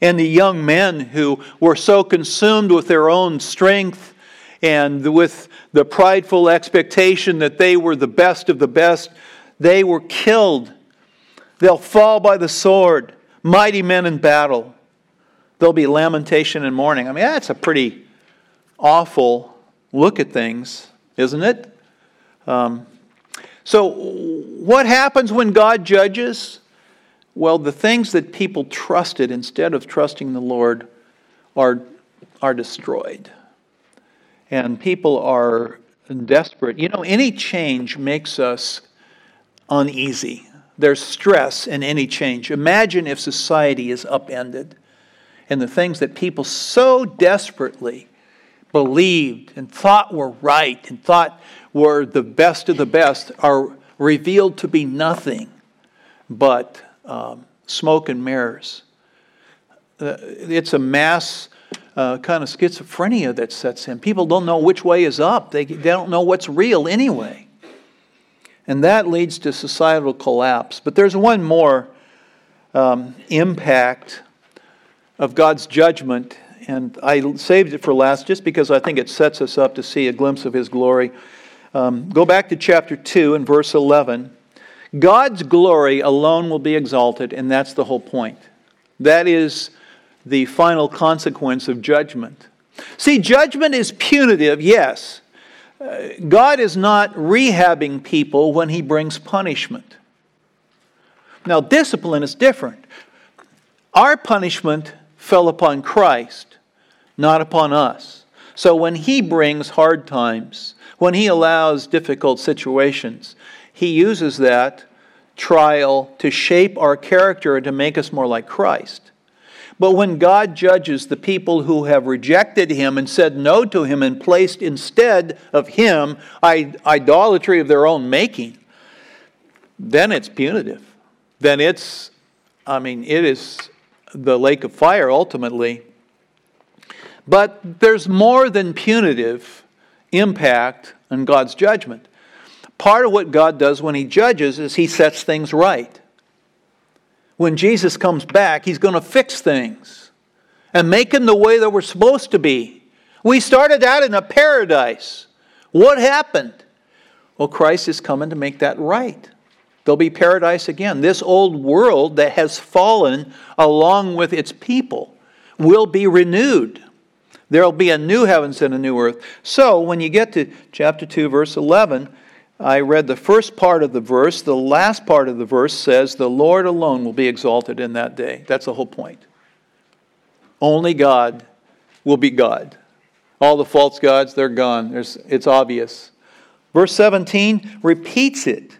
And the young men who were so consumed with their own strength and with the prideful expectation that they were the best of the best, they were killed. They'll fall by the sword, mighty men in battle. There'll be lamentation and mourning. I mean, that's a pretty awful look at things, isn't it? Um, so, what happens when God judges? Well, the things that people trusted instead of trusting the Lord are, are destroyed. And people are desperate. You know, any change makes us uneasy. There's stress in any change. Imagine if society is upended and the things that people so desperately believed and thought were right and thought were the best of the best are revealed to be nothing but um, smoke and mirrors. Uh, it's a mass uh, kind of schizophrenia that sets in. People don't know which way is up, they, they don't know what's real anyway. And that leads to societal collapse. But there's one more um, impact of God's judgment and I saved it for last just because I think it sets us up to see a glimpse of His glory. Um, go back to chapter 2 and verse 11. God's glory alone will be exalted, and that's the whole point. That is the final consequence of judgment. See, judgment is punitive, yes. Uh, God is not rehabbing people when He brings punishment. Now, discipline is different. Our punishment fell upon Christ not upon us. So when He brings hard times, when He allows difficult situations, He uses that trial to shape our character and to make us more like Christ. But when God judges the people who have rejected Him and said no to Him and placed instead of Him idolatry of their own making, then it's punitive. Then it's, I mean, it is the lake of fire ultimately. But there's more than punitive impact on God's judgment. Part of what God does when He judges is He sets things right. When Jesus comes back, He's going to fix things and make them the way that we're supposed to be. We started out in a paradise. What happened? Well, Christ is coming to make that right. There'll be paradise again. This old world that has fallen along with its people will be renewed. There'll be a new heavens and a new earth. So when you get to chapter 2, verse 11, I read the first part of the verse. The last part of the verse says, The Lord alone will be exalted in that day. That's the whole point. Only God will be God. All the false gods, they're gone. There's, it's obvious. Verse 17 repeats it.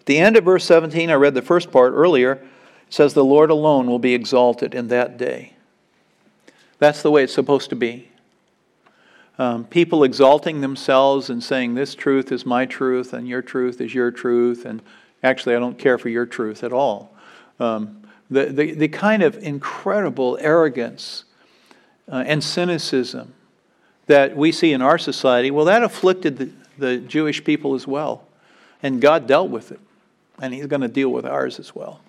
At the end of verse 17, I read the first part earlier, it says, The Lord alone will be exalted in that day. That's the way it's supposed to be. Um, people exalting themselves and saying, This truth is my truth, and your truth is your truth, and actually, I don't care for your truth at all. Um, the, the, the kind of incredible arrogance uh, and cynicism that we see in our society, well, that afflicted the, the Jewish people as well. And God dealt with it, and He's going to deal with ours as well.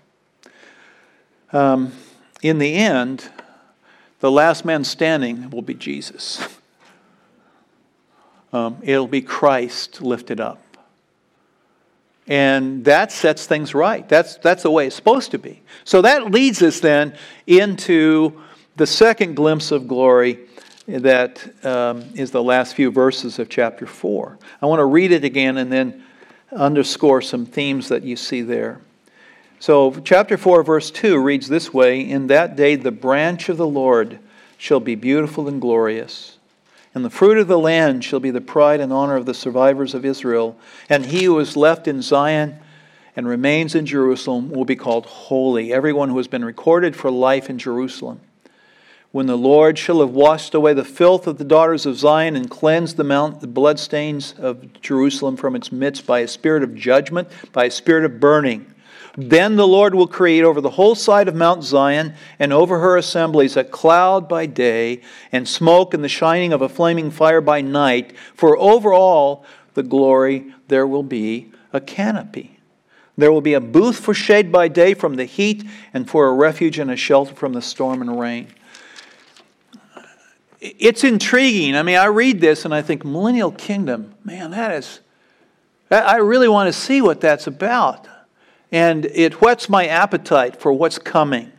Um, in the end, the last man standing will be Jesus. Um, it'll be Christ lifted up. And that sets things right. That's, that's the way it's supposed to be. So that leads us then into the second glimpse of glory that um, is the last few verses of chapter 4. I want to read it again and then underscore some themes that you see there. So, chapter 4, verse 2 reads this way In that day, the branch of the Lord shall be beautiful and glorious. And the fruit of the land shall be the pride and honor of the survivors of Israel. And he who is left in Zion and remains in Jerusalem will be called holy, everyone who has been recorded for life in Jerusalem. When the Lord shall have washed away the filth of the daughters of Zion and cleansed the, mount, the bloodstains of Jerusalem from its midst by a spirit of judgment, by a spirit of burning, then the Lord will create over the whole side of Mount Zion and over her assemblies a cloud by day and smoke and the shining of a flaming fire by night, for over all the glory there will be a canopy. There will be a booth for shade by day from the heat and for a refuge and a shelter from the storm and rain. It's intriguing. I mean, I read this and I think, Millennial Kingdom, man, that is, I really want to see what that's about. And it whets my appetite for what's coming.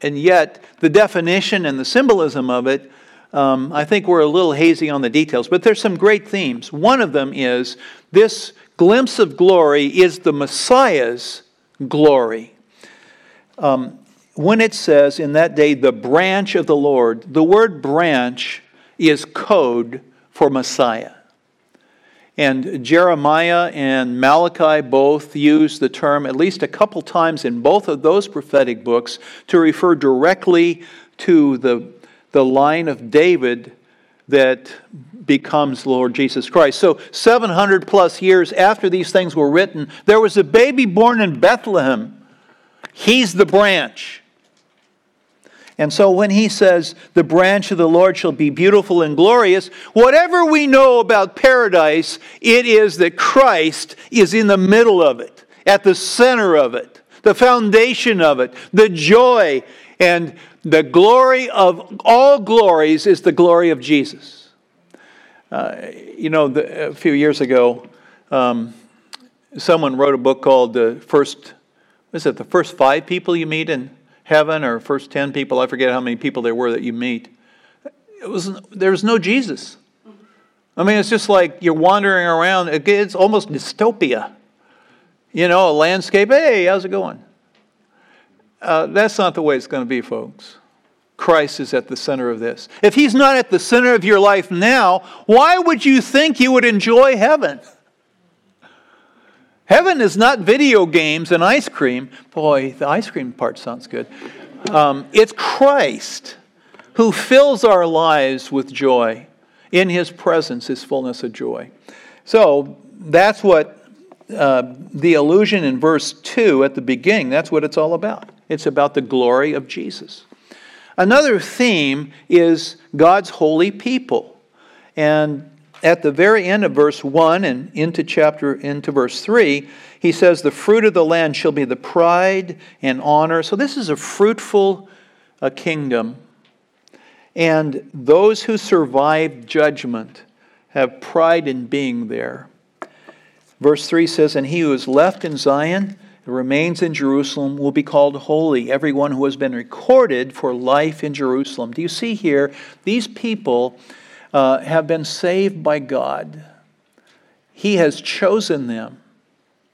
And yet, the definition and the symbolism of it, um, I think we're a little hazy on the details, but there's some great themes. One of them is this glimpse of glory is the Messiah's glory. Um, when it says in that day, the branch of the Lord, the word branch is code for Messiah. And Jeremiah and Malachi both use the term at least a couple times in both of those prophetic books to refer directly to the, the line of David that becomes Lord Jesus Christ. So, 700 plus years after these things were written, there was a baby born in Bethlehem. He's the branch. And so when he says, the branch of the Lord shall be beautiful and glorious, whatever we know about paradise, it is that Christ is in the middle of it, at the center of it, the foundation of it, the joy and the glory of all glories is the glory of Jesus. Uh, you know, the, a few years ago, um, someone wrote a book called the first, was it the first five people you meet in heaven or first 10 people, I forget how many people there were that you meet. It was, there was no Jesus. I mean, it's just like you're wandering around. It's almost dystopia. You know, a landscape. Hey, how's it going? Uh, that's not the way it's going to be, folks. Christ is at the center of this. If He's not at the center of your life now, why would you think you would enjoy heaven? Heaven is not video games and ice cream. Boy, the ice cream part sounds good. Um, it's Christ who fills our lives with joy. In his presence is fullness of joy. So that's what uh, the allusion in verse 2 at the beginning, that's what it's all about. It's about the glory of Jesus. Another theme is God's holy people. And at the very end of verse 1 and into chapter into verse 3 he says the fruit of the land shall be the pride and honor so this is a fruitful a kingdom and those who survive judgment have pride in being there verse 3 says and he who is left in zion remains in Jerusalem will be called holy, everyone who has been recorded for life in Jerusalem. Do you see here? These people uh, have been saved by God. He has chosen them.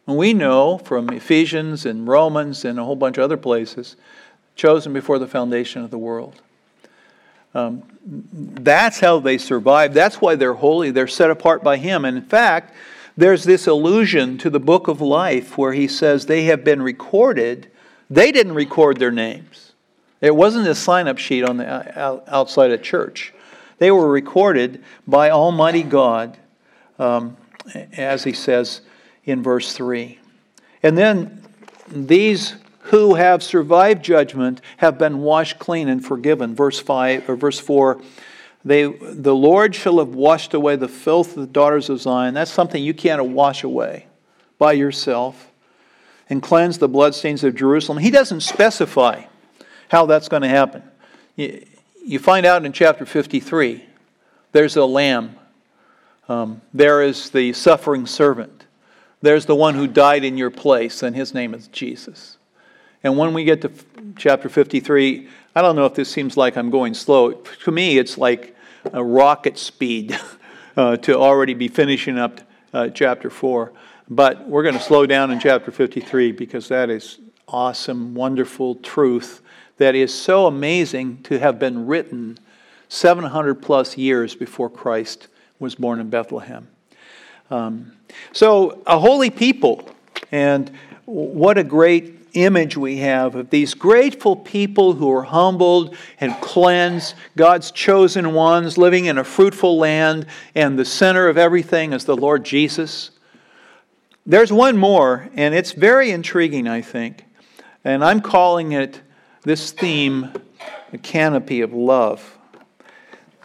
And we know from Ephesians and Romans and a whole bunch of other places, chosen before the foundation of the world. Um, that's how they survive. That's why they're holy. They're set apart by Him. And in fact, there's this allusion to the book of life where He says they have been recorded. They didn't record their names. It wasn't a sign up sheet on the outside of church. They were recorded by Almighty God, um, as he says in verse 3. And then these who have survived judgment have been washed clean and forgiven. Verse 5 or verse 4. They, the Lord shall have washed away the filth of the daughters of Zion. That's something you can't wash away by yourself. And cleanse the bloodstains of Jerusalem. He doesn't specify how that's going to happen you find out in chapter 53 there's a lamb, um, there is the suffering servant, there's the one who died in your place, and his name is Jesus. And when we get to chapter 53, I don't know if this seems like I'm going slow. To me, it's like a rocket speed uh, to already be finishing up uh, chapter 4. But we're going to slow down in chapter 53 because that is awesome, wonderful truth that is so amazing to have been written 700 plus years before Christ was born in Bethlehem. Um, so, a holy people, and what a great image we have of these grateful people who are humbled and cleansed, God's chosen ones living in a fruitful land, and the center of everything is the Lord Jesus. There's one more, and it's very intriguing, I think, and I'm calling it this theme, the canopy of love.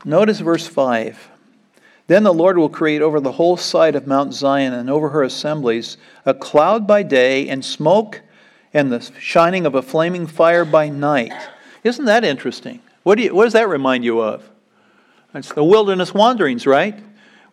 Notice verse 5. Then the Lord will create over the whole side of Mount Zion and over her assemblies a cloud by day and smoke and the shining of a flaming fire by night. Isn't that interesting? What, do you, what does that remind you of? It's the wilderness wanderings, right?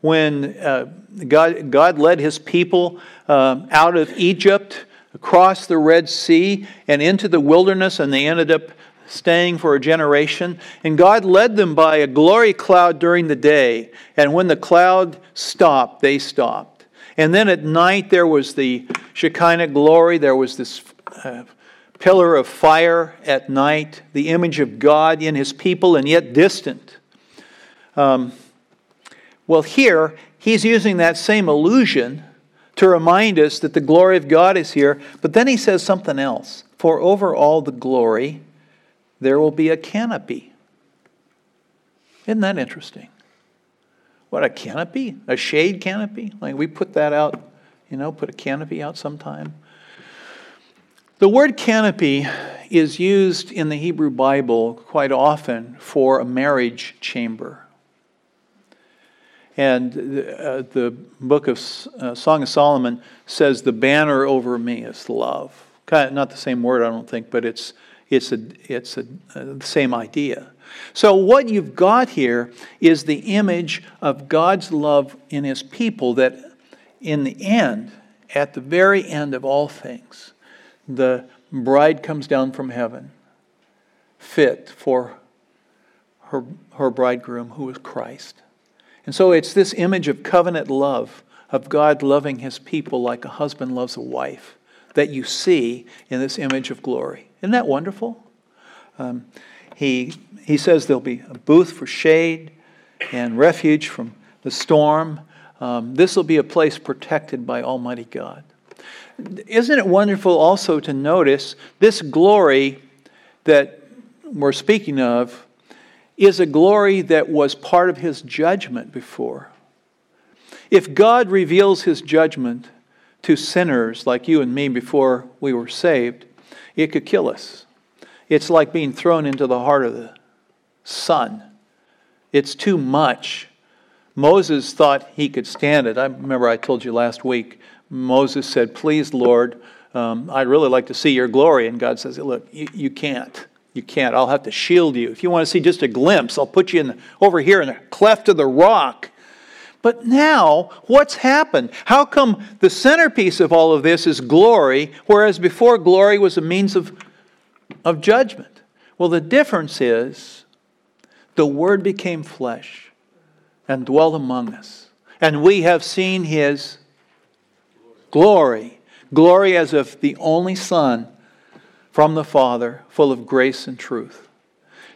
When uh, God, God led his people uh, out of Egypt, across the Red Sea, and into the wilderness, and they ended up staying for a generation. And God led them by a glory cloud during the day. And when the cloud stopped, they stopped. And then at night, there was the Shekinah glory. There was this uh, pillar of fire at night, the image of God in his people and yet distant. Um, well, here, he's using that same illusion to remind us that the glory of God is here, but then he says something else. For over all the glory, there will be a canopy. Isn't that interesting? What, a canopy? A shade canopy? Like we put that out, you know, put a canopy out sometime. The word canopy is used in the Hebrew Bible quite often for a marriage chamber. And uh, the book of uh, Song of Solomon says, The banner over me is love. Kind of, not the same word, I don't think, but it's it's, a, it's a, uh, the same idea. So, what you've got here is the image of God's love in His people that, in the end, at the very end of all things, the bride comes down from heaven, fit for her, her bridegroom, who is Christ. And so, it's this image of covenant love, of God loving His people like a husband loves a wife, that you see in this image of glory. Isn't that wonderful? Um, he, he says there'll be a booth for shade and refuge from the storm. Um, this will be a place protected by Almighty God. Isn't it wonderful also to notice this glory that we're speaking of is a glory that was part of his judgment before? If God reveals his judgment to sinners like you and me before we were saved, it could kill us. It's like being thrown into the heart of the sun. It's too much. Moses thought he could stand it. I remember I told you last week, Moses said, Please, Lord, um, I'd really like to see your glory. And God says, Look, you, you can't. You can't. I'll have to shield you. If you want to see just a glimpse, I'll put you in the, over here in the cleft of the rock. But now, what's happened? How come the centerpiece of all of this is glory, whereas before glory was a means of, of judgment? Well, the difference is the Word became flesh and dwelt among us. And we have seen His glory. Glory as of the only Son from the Father, full of grace and truth.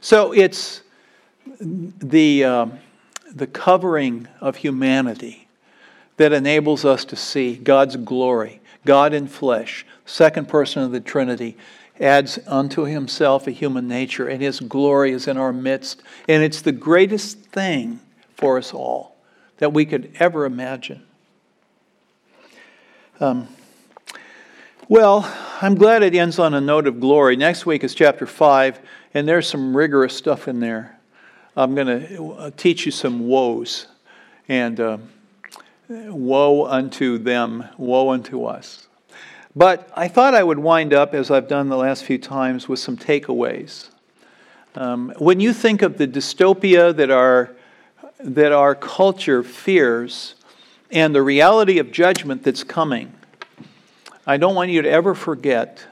So it's the. Um, the covering of humanity that enables us to see God's glory, God in flesh, second person of the Trinity, adds unto himself a human nature, and his glory is in our midst. And it's the greatest thing for us all that we could ever imagine. Um, well, I'm glad it ends on a note of glory. Next week is chapter 5, and there's some rigorous stuff in there. I'm going to uh, teach you some woes. And uh, woe unto them, woe unto us. But I thought I would wind up, as I've done the last few times, with some takeaways. Um, when you think of the dystopia that our, that our culture fears and the reality of judgment that's coming, I don't want you to ever forget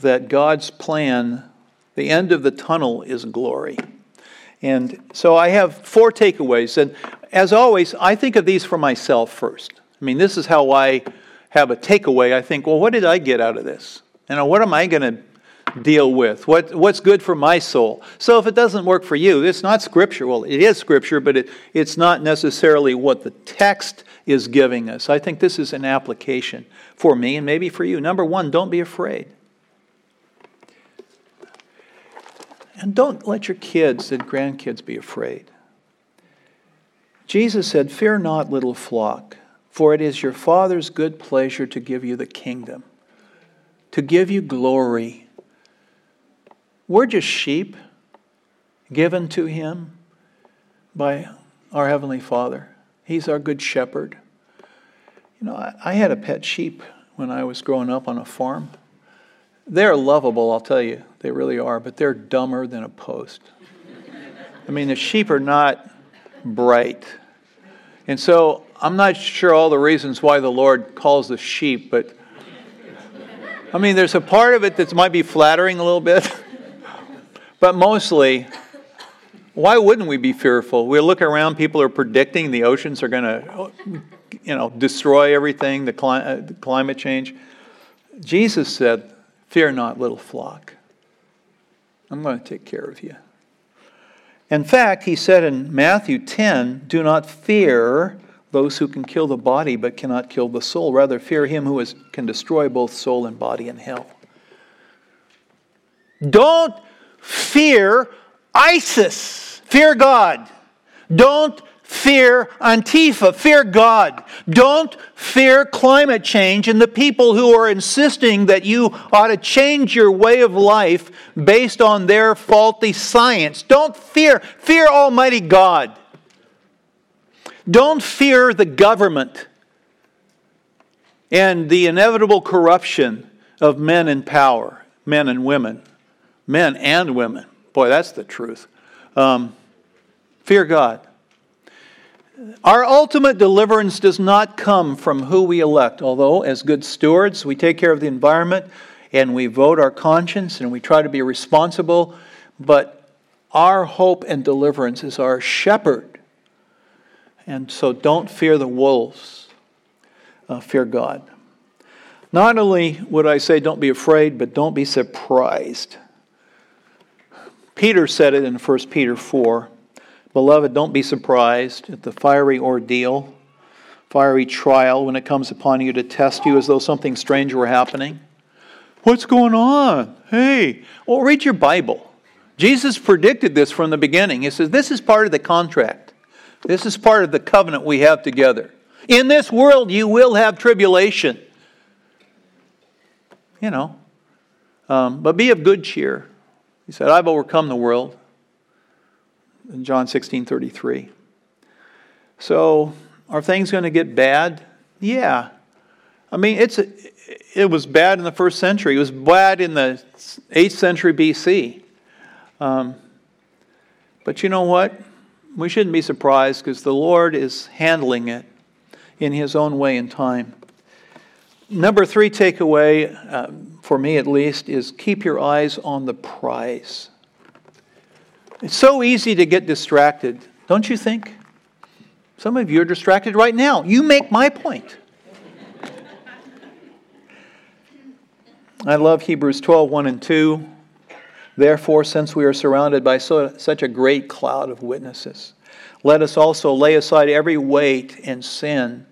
that God's plan, the end of the tunnel, is glory. And so I have four takeaways. And as always, I think of these for myself first. I mean, this is how I have a takeaway. I think, well, what did I get out of this? You know, what am I going to deal with? What, what's good for my soul? So if it doesn't work for you, it's not scripture. Well, it is scripture, but it, it's not necessarily what the text is giving us. I think this is an application for me and maybe for you. Number one, don't be afraid. And don't let your kids and grandkids be afraid. Jesus said, Fear not, little flock, for it is your Father's good pleasure to give you the kingdom, to give you glory. We're just sheep given to Him by our Heavenly Father. He's our good shepherd. You know, I, I had a pet sheep when I was growing up on a farm. They're lovable, I'll tell you. They really are, but they're dumber than a post. I mean, the sheep are not bright. And so I'm not sure all the reasons why the Lord calls the sheep, but I mean, there's a part of it that might be flattering a little bit, but mostly, why wouldn't we be fearful? We look around, people are predicting the oceans are going to, you know, destroy everything, the, cli- uh, the climate change. Jesus said, Fear not, little flock. I'm going to take care of you. In fact, he said in Matthew 10, Do not fear those who can kill the body but cannot kill the soul. Rather, fear him who is, can destroy both soul and body in hell. Don't fear ISIS. Fear God. Don't fear Antifa. Fear God. Don't fear climate change and the people who are insisting that you ought to change your way of life based on their faulty science. Don't fear. Fear Almighty God. Don't fear the government and the inevitable corruption of men in power, men and women, men and women. Boy, that's the truth. Um, fear God. Our ultimate deliverance does not come from who we elect, although, as good stewards, we take care of the environment and we vote our conscience and we try to be responsible, but our hope and deliverance is our shepherd. And so don't fear the wolves, uh, fear God. Not only would I say don't be afraid, but don't be surprised. Peter said it in 1 Peter 4. Beloved, don't be surprised at the fiery ordeal, fiery trial when it comes upon you to test you as though something strange were happening. What's going on? Hey, well, read your Bible. Jesus predicted this from the beginning. He says, This is part of the contract, this is part of the covenant we have together. In this world, you will have tribulation. You know, um, but be of good cheer. He said, I've overcome the world in John 16 33. So, are things going to get bad? Yeah. I mean, it's it was bad in the first century. It was bad in the 8th century BC. Um, but you know what? We shouldn't be surprised because the Lord is handling it in His own way and time. Number three takeaway, uh, for me at least, is keep your eyes on the prize. It's so easy to get distracted, don't you think? Some of you are distracted right now. You make my point. I love Hebrews 12, 1 and 2. Therefore, since we are surrounded by so, such a great cloud of witnesses, let us also lay aside every weight and sin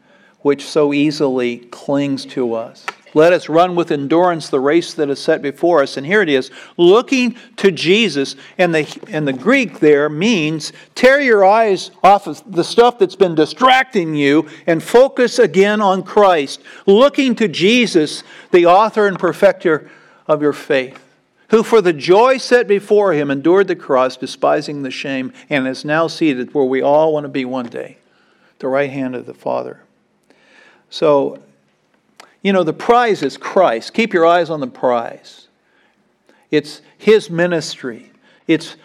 which so easily clings to us let us run with endurance the race that is set before us. And here it is looking to Jesus. And the, and the Greek there means tear your eyes off of the stuff that's been distracting you and focus again on Christ. Looking to Jesus, the author and perfecter of your faith who for the joy set before him endured the cross, despising the shame, and is now seated where we all want to be one day, the right hand of the Father. So you know, the prize is Christ. Keep your eyes on the prize. It's His ministry. It's,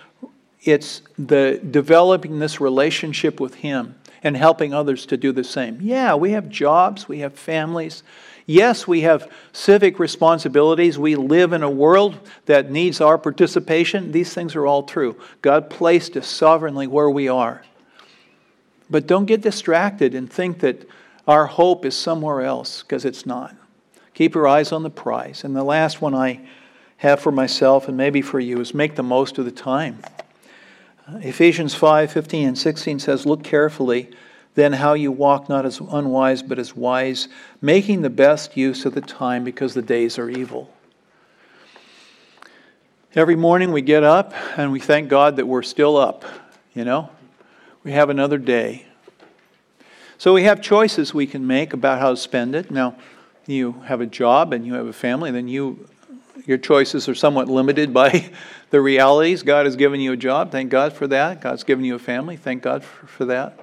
it's the developing this relationship with Him and helping others to do the same. Yeah, we have jobs, we have families. Yes, we have civic responsibilities. We live in a world that needs our participation. These things are all true. God placed us sovereignly where we are. But don't get distracted and think that our hope is somewhere else because it's not. Keep your eyes on the prize. And the last one I have for myself and maybe for you is make the most of the time. Ephesians 5 15 and 16 says, Look carefully then how you walk not as unwise but as wise, making the best use of the time because the days are evil. Every morning we get up and we thank God that we're still up, you know? We have another day. So we have choices we can make about how to spend it. Now, you have a job and you have a family, then you your choices are somewhat limited by the realities. God has given you a job. Thank God for that. God's given you a family. Thank God for, for that.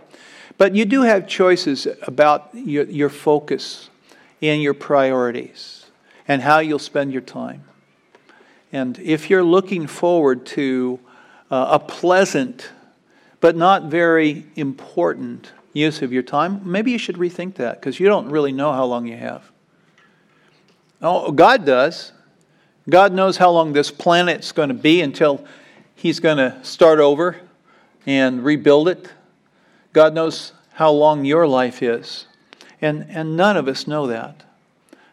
But you do have choices about your, your focus and your priorities and how you'll spend your time. And if you're looking forward to uh, a pleasant but not very important use of your time, maybe you should rethink that because you don't really know how long you have. Oh, God does. God knows how long this planet's going to be until He's going to start over and rebuild it. God knows how long your life is. And, and none of us know that.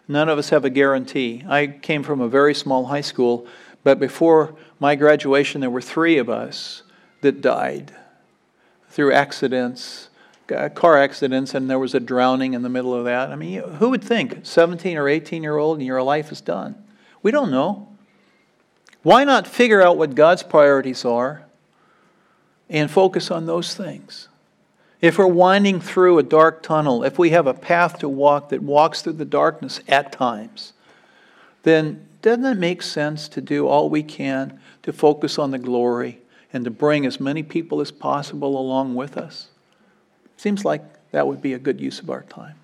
None of us have a guarantee. I came from a very small high school, but before my graduation, there were three of us that died through accidents, Uh, car accidents, and there was a drowning in the middle of that. I mean, who would think 17 or 18 year old and your life is done? We don't know. Why not figure out what God's priorities are and focus on those things? If we're winding through a dark tunnel, if we have a path to walk that walks through the darkness at times, then doesn't it make sense to do all we can to focus on the glory and to bring as many people as possible along with us? Seems like that would be a good use of our time.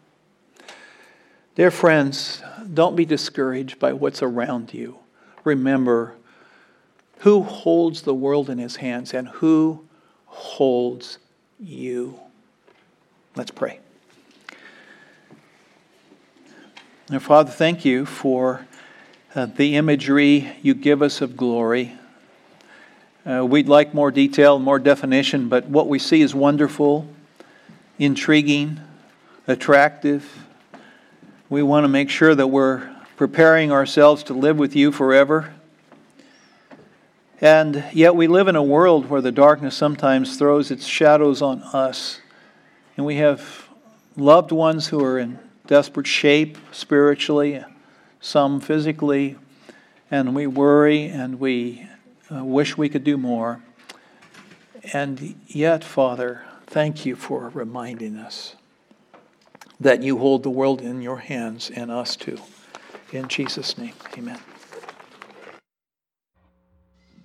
Dear friends, don't be discouraged by what's around you. Remember who holds the world in his hands and who holds you. Let's pray. Now, Father, thank you for uh, the imagery you give us of glory. Uh, we'd like more detail, more definition, but what we see is wonderful, intriguing, attractive. We want to make sure that we're preparing ourselves to live with you forever. And yet, we live in a world where the darkness sometimes throws its shadows on us. And we have loved ones who are in desperate shape spiritually, some physically, and we worry and we uh, wish we could do more. And yet, Father, thank you for reminding us that you hold the world in your hands and us too. In Jesus' name, amen.